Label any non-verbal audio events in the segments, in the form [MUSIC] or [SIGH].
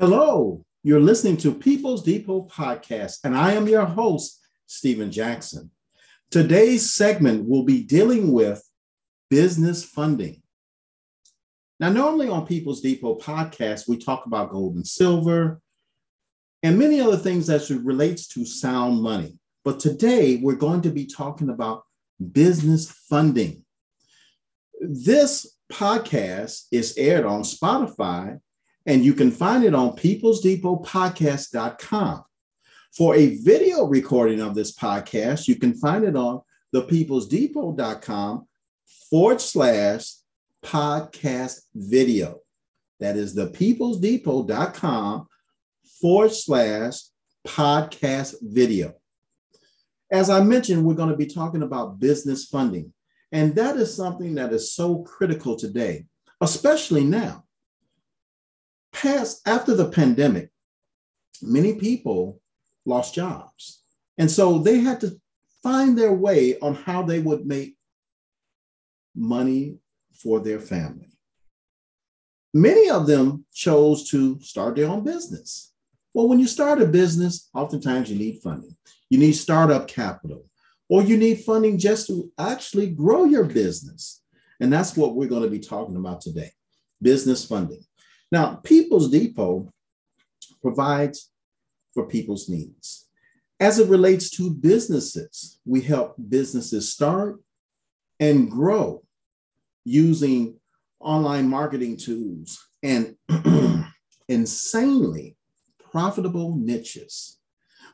Hello, you're listening to People's Depot Podcast, and I am your host, Stephen Jackson. Today's segment will be dealing with business funding. Now, normally on People's Depot Podcast, we talk about gold and silver and many other things that relates to sound money. But today we're going to be talking about business funding. This podcast is aired on Spotify and you can find it on peoplesdepotpodcast.com. For a video recording of this podcast, you can find it on thepeoplesdepot.com forward slash podcast video. That is thepeoplesdepot.com forward slash podcast video. As I mentioned, we're going to be talking about business funding. And that is something that is so critical today, especially now past after the pandemic, many people lost jobs. And so they had to find their way on how they would make money for their family. Many of them chose to start their own business. Well, when you start a business, oftentimes you need funding. You need startup capital, or you need funding just to actually grow your business. And that's what we're going to be talking about today business funding. Now, People's Depot provides for people's needs. As it relates to businesses, we help businesses start and grow using online marketing tools and [CLEARS THROAT] insanely profitable niches.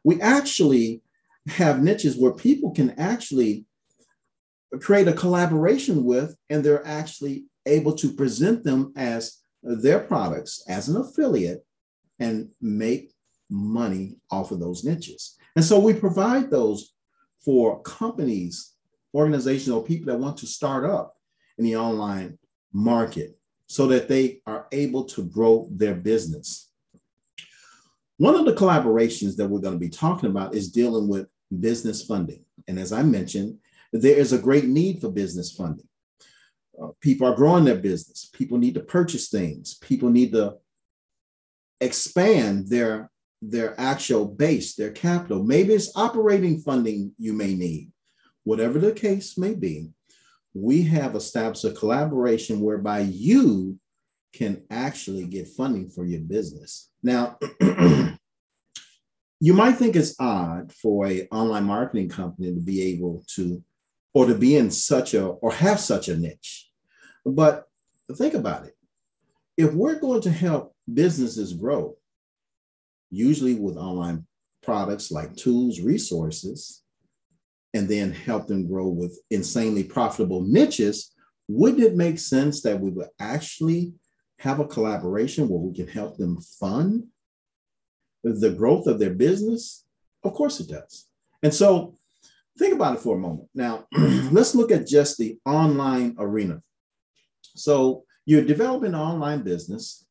We actually have niches where people can actually create a collaboration with, and they're actually able to present them as their products as an affiliate and make money off of those niches. And so we provide those for companies, organizations, or people that want to start up in the online market so that they are able to grow their business. One of the collaborations that we're going to be talking about is dealing with business funding. And as I mentioned, there is a great need for business funding. Uh, people are growing their business. People need to purchase things. People need to expand their their actual base, their capital. Maybe it's operating funding you may need. Whatever the case may be, we have established a collaboration whereby you can actually get funding for your business. Now, [CLEARS THROAT] you might think it's odd for a online marketing company to be able to or to be in such a or have such a niche. But think about it. If we're going to help businesses grow, usually with online products like tools, resources, and then help them grow with insanely profitable niches, wouldn't it make sense that we would actually have a collaboration where we can help them fund the growth of their business? Of course it does. And so Think about it for a moment. Now, [CLEARS THROAT] let's look at just the online arena. So, you're developing an online business.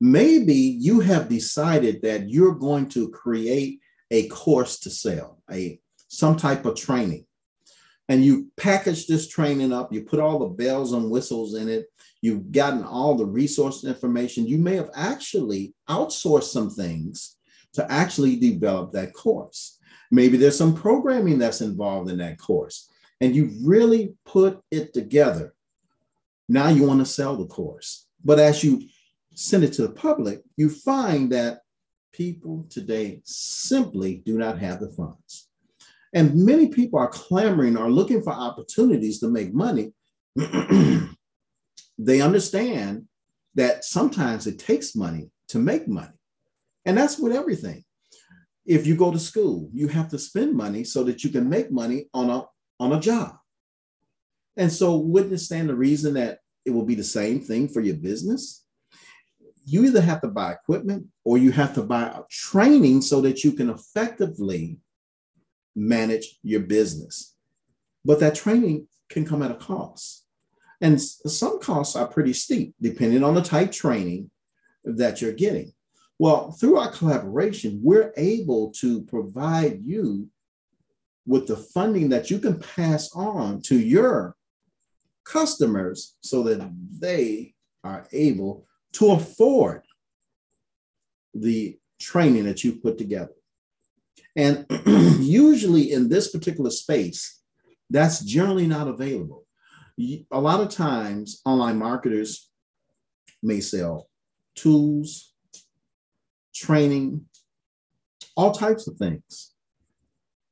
Maybe you have decided that you're going to create a course to sell, a some type of training. And you package this training up, you put all the bells and whistles in it, you've gotten all the resource information. You may have actually outsourced some things to actually develop that course. Maybe there's some programming that's involved in that course, and you really put it together. Now you want to sell the course. But as you send it to the public, you find that people today simply do not have the funds. And many people are clamoring or looking for opportunities to make money. [CLEARS THROAT] they understand that sometimes it takes money to make money. And that's with everything if you go to school, you have to spend money so that you can make money on a on a job. And so wouldn't it stand the reason that it will be the same thing for your business? You either have to buy equipment or you have to buy training so that you can effectively manage your business. But that training can come at a cost. And some costs are pretty steep, depending on the type training that you're getting. Well, through our collaboration, we're able to provide you with the funding that you can pass on to your customers so that they are able to afford the training that you put together. And [CLEARS THROAT] usually in this particular space, that's generally not available. A lot of times, online marketers may sell tools, training, all types of things.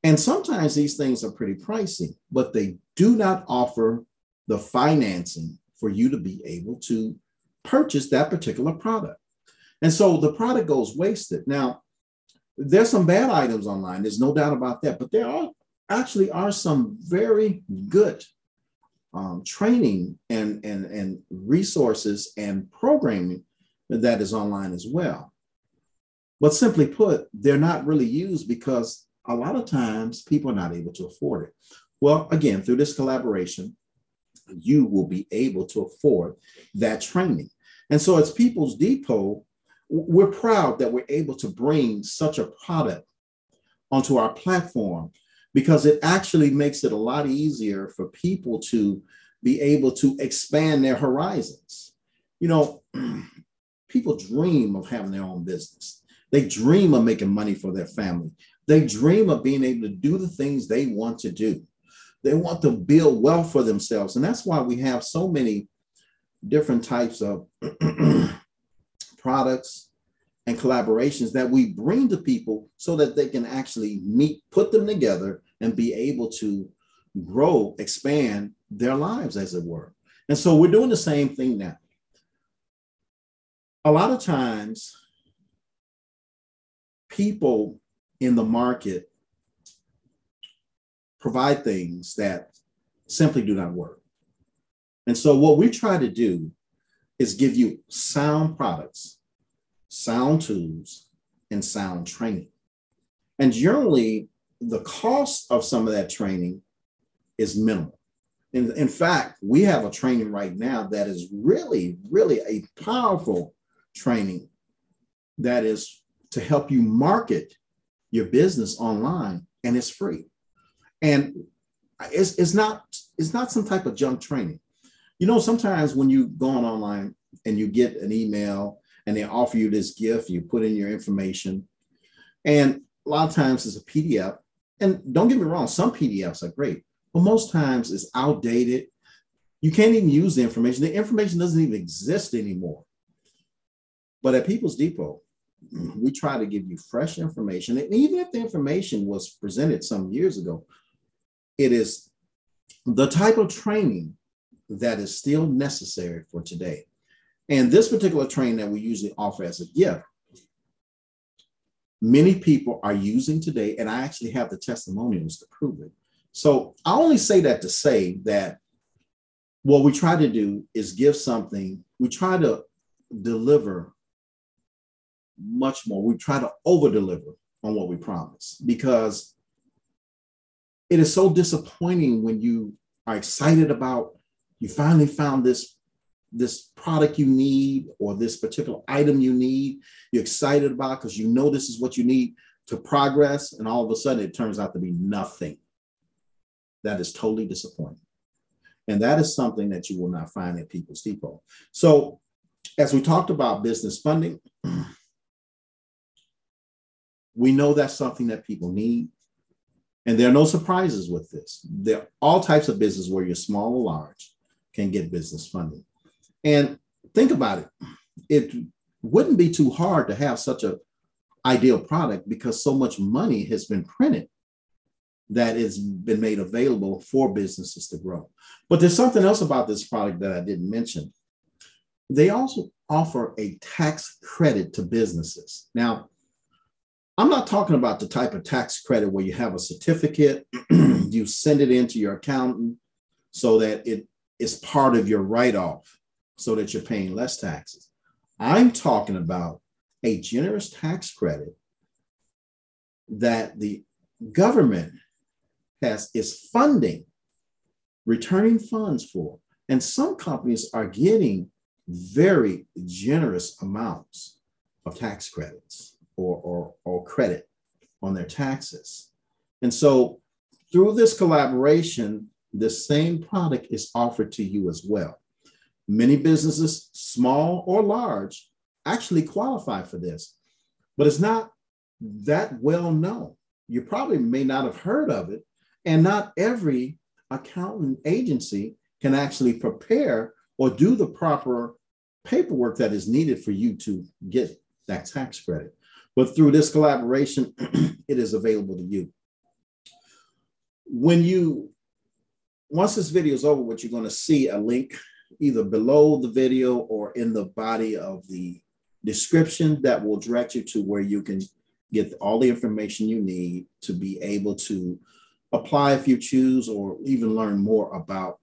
And sometimes these things are pretty pricey, but they do not offer the financing for you to be able to purchase that particular product. And so the product goes wasted. Now, there's some bad items online, there's no doubt about that, but there are actually are some very good um, training and, and, and resources and programming that is online as well. But simply put, they're not really used because a lot of times people are not able to afford it. Well, again, through this collaboration, you will be able to afford that training. And so, as People's Depot, we're proud that we're able to bring such a product onto our platform because it actually makes it a lot easier for people to be able to expand their horizons. You know, [CLEARS THROAT] people dream of having their own business. They dream of making money for their family. They dream of being able to do the things they want to do. They want to build wealth for themselves. And that's why we have so many different types of [CLEARS THROAT] products and collaborations that we bring to people so that they can actually meet, put them together, and be able to grow, expand their lives, as it were. And so we're doing the same thing now. A lot of times, people in the market provide things that simply do not work. And so, what we try to do is give you sound products, sound tools, and sound training. And generally, the cost of some of that training is minimal. In, in fact, we have a training right now that is really, really a powerful training that is to help you market your business online, and it's free. And it's, it's not it's not some type of junk training. You know, sometimes when you go on online and you get an email and they offer you this gift, you put in your information, and a lot of times it's a PDF. And don't get me wrong, some PDFs are great, but most times it's outdated. You can't even use the information. The information doesn't even exist anymore. But at People's Depot, we try to give you fresh information. And even if the information was presented some years ago, it is the type of training that is still necessary for today. And this particular training that we usually offer as a gift, many people are using today, and I actually have the testimonials to prove it. So I only say that to say that what we try to do is give something, we try to deliver much more. We try to over deliver on what we promise because it is so disappointing when you are excited about you finally found this this product you need or this particular item you need. You're excited about because you know this is what you need to progress and all of a sudden it turns out to be nothing. That is totally disappointing. And that is something that you will not find at people's depot. So as we talked about business funding [CLEARS THROAT] we know that's something that people need and there are no surprises with this. There are all types of business where you're small or large can get business funding. And think about it. It wouldn't be too hard to have such a ideal product because so much money has been printed that has been made available for businesses to grow. But there's something else about this product that I didn't mention. They also offer a tax credit to businesses. Now, I'm not talking about the type of tax credit where you have a certificate, [CLEARS THROAT] you send it into your accountant so that it is part of your write off so that you're paying less taxes. I'm talking about a generous tax credit that the government has is funding, returning funds for. And some companies are getting very generous amounts of tax credits or, or, or credit on their taxes. And so through this collaboration, the same product is offered to you as well. Many businesses, small or large, actually qualify for this. but it's not that well known. You probably may not have heard of it, and not every accountant agency can actually prepare or do the proper paperwork that is needed for you to get that tax credit. But through this collaboration, [CLEARS THROAT] it is available to you. When you, once this video is over, what you're going to see a link either below the video or in the body of the description that will direct you to where you can get all the information you need to be able to apply if you choose or even learn more about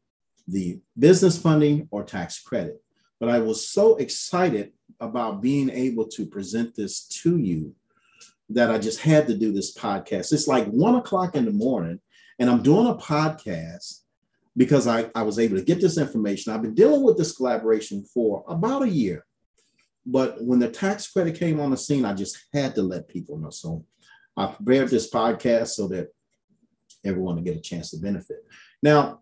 the business funding or tax credit. But I was so excited about being able to present this to you that I just had to do this podcast. It's like one o'clock in the morning, and I'm doing a podcast because I, I was able to get this information. I've been dealing with this collaboration for about a year. But when the tax credit came on the scene, I just had to let people know. So I prepared this podcast so that everyone to get a chance to benefit. Now,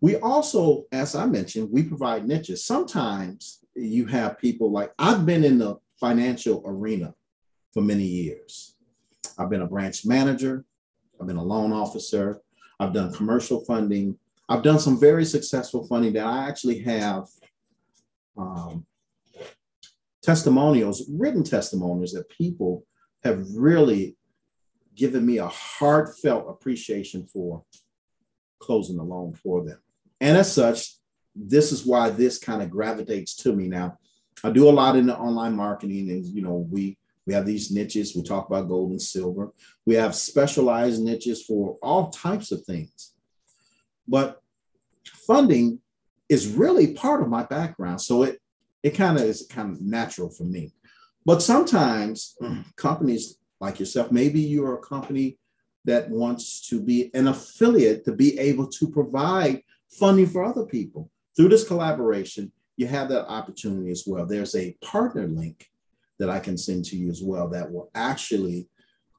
we also, as I mentioned, we provide niches. Sometimes you have people like I've been in the financial arena for many years. I've been a branch manager, I've been a loan officer, I've done commercial funding, I've done some very successful funding that I actually have um, testimonials, written testimonials that people have really given me a heartfelt appreciation for closing the loan for them. And as such, this is why this kind of gravitates to me now. I do a lot in the online marketing, and you know, we we have these niches. We talk about gold and silver. We have specialized niches for all types of things. But funding is really part of my background, so it it kind of is kind of natural for me. But sometimes [CLEARS THROAT] companies like yourself, maybe you're a company that wants to be an affiliate to be able to provide funding for other people. Through this collaboration, you have that opportunity as well. There's a partner link that I can send to you as well that will actually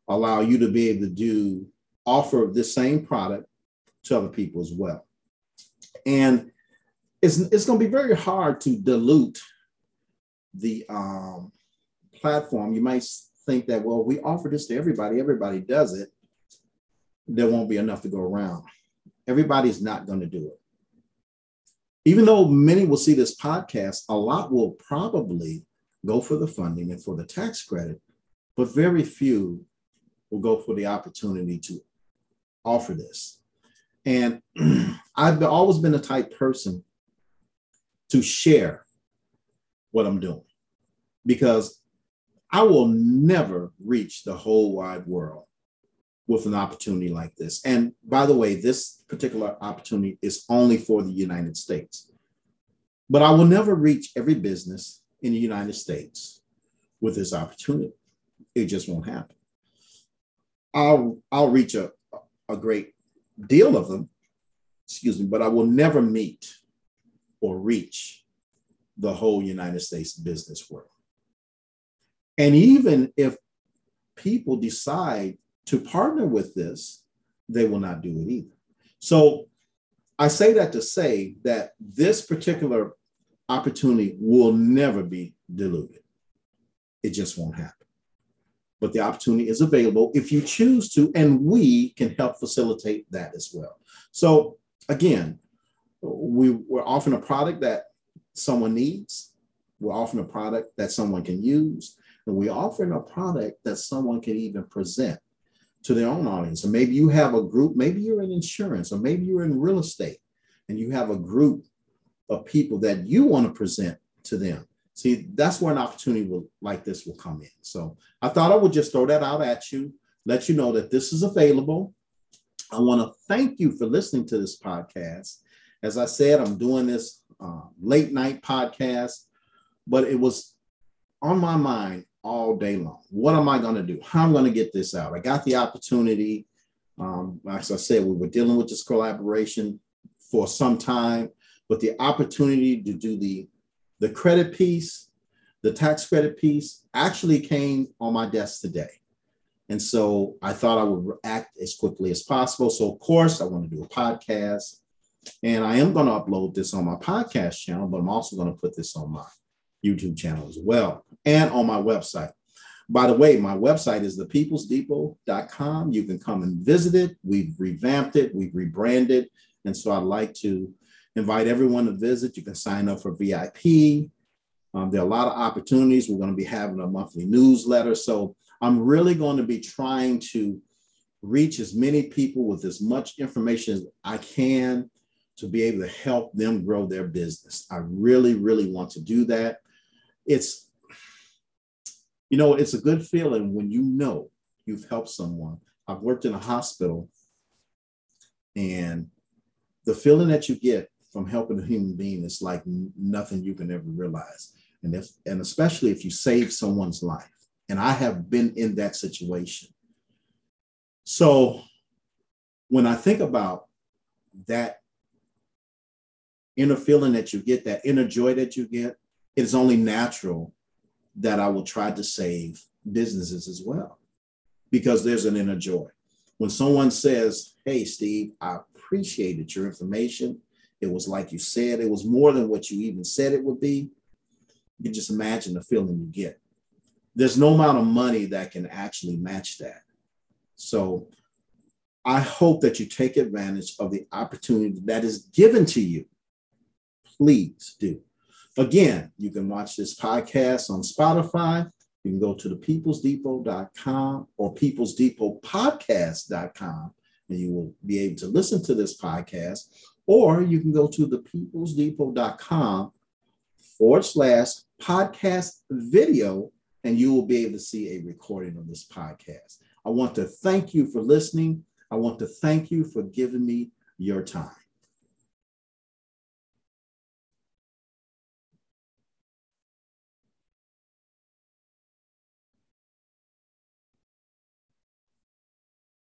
allow you to be able to do offer the same product to other people as well. And it's, it's going to be very hard to dilute the um, platform. You might think that, well, we offer this to everybody, everybody does it. There won't be enough to go around. Everybody's not going to do it even though many will see this podcast, a lot will probably go for the funding and for the tax credit, but very few will go for the opportunity to offer this. And [CLEARS THROAT] I've always been a type person to share what I'm doing because I will never reach the whole wide world with an opportunity like this. And by the way, this particular opportunity is only for the United States. But I will never reach every business in the United States with this opportunity. It just won't happen. I'll I'll reach a, a great deal of them, excuse me, but I will never meet or reach the whole United States business world. And even if people decide to partner with this, they will not do it either. So I say that to say that this particular opportunity will never be diluted. It just won't happen. But the opportunity is available if you choose to, and we can help facilitate that as well. So again, we, we're offering a product that someone needs. We're offering a product that someone can use. And we're offering a product that someone can even present to their own audience. And maybe you have a group, maybe you're in insurance, or maybe you're in real estate, and you have a group of people that you want to present to them. See, that's where an opportunity will, like this will come in. So I thought I would just throw that out at you, let you know that this is available. I want to thank you for listening to this podcast. As I said, I'm doing this uh, late night podcast, but it was on my mind all day long. What am I going to do? How am I going to get this out? I got the opportunity. Um, as I said, we were dealing with this collaboration for some time, but the opportunity to do the, the credit piece, the tax credit piece actually came on my desk today. And so I thought I would act as quickly as possible. So, of course, I want to do a podcast. And I am going to upload this on my podcast channel, but I'm also going to put this on my YouTube channel as well and on my website. By the way, my website is thepeoplesdepot.com. You can come and visit it. We've revamped it, we've rebranded. And so I'd like to invite everyone to visit. You can sign up for VIP. Um, there are a lot of opportunities. We're going to be having a monthly newsletter. So I'm really going to be trying to reach as many people with as much information as I can to be able to help them grow their business. I really, really want to do that. It's, you know, it's a good feeling when you know you've helped someone. I've worked in a hospital and the feeling that you get from helping a human being is like nothing you can ever realize. And if, and especially if you save someone's life. And I have been in that situation. So when I think about that inner feeling that you get, that inner joy that you get, it is only natural that I will try to save businesses as well because there's an inner joy. When someone says, Hey, Steve, I appreciated your information. It was like you said, it was more than what you even said it would be. You can just imagine the feeling you get. There's no amount of money that can actually match that. So I hope that you take advantage of the opportunity that is given to you. Please do. Again, you can watch this podcast on Spotify. You can go to the peoplesdepot.com or peoplesdepotpodcast.com and you will be able to listen to this podcast. Or you can go to the peoplesdepot.com forward slash podcast video and you will be able to see a recording of this podcast. I want to thank you for listening. I want to thank you for giving me your time.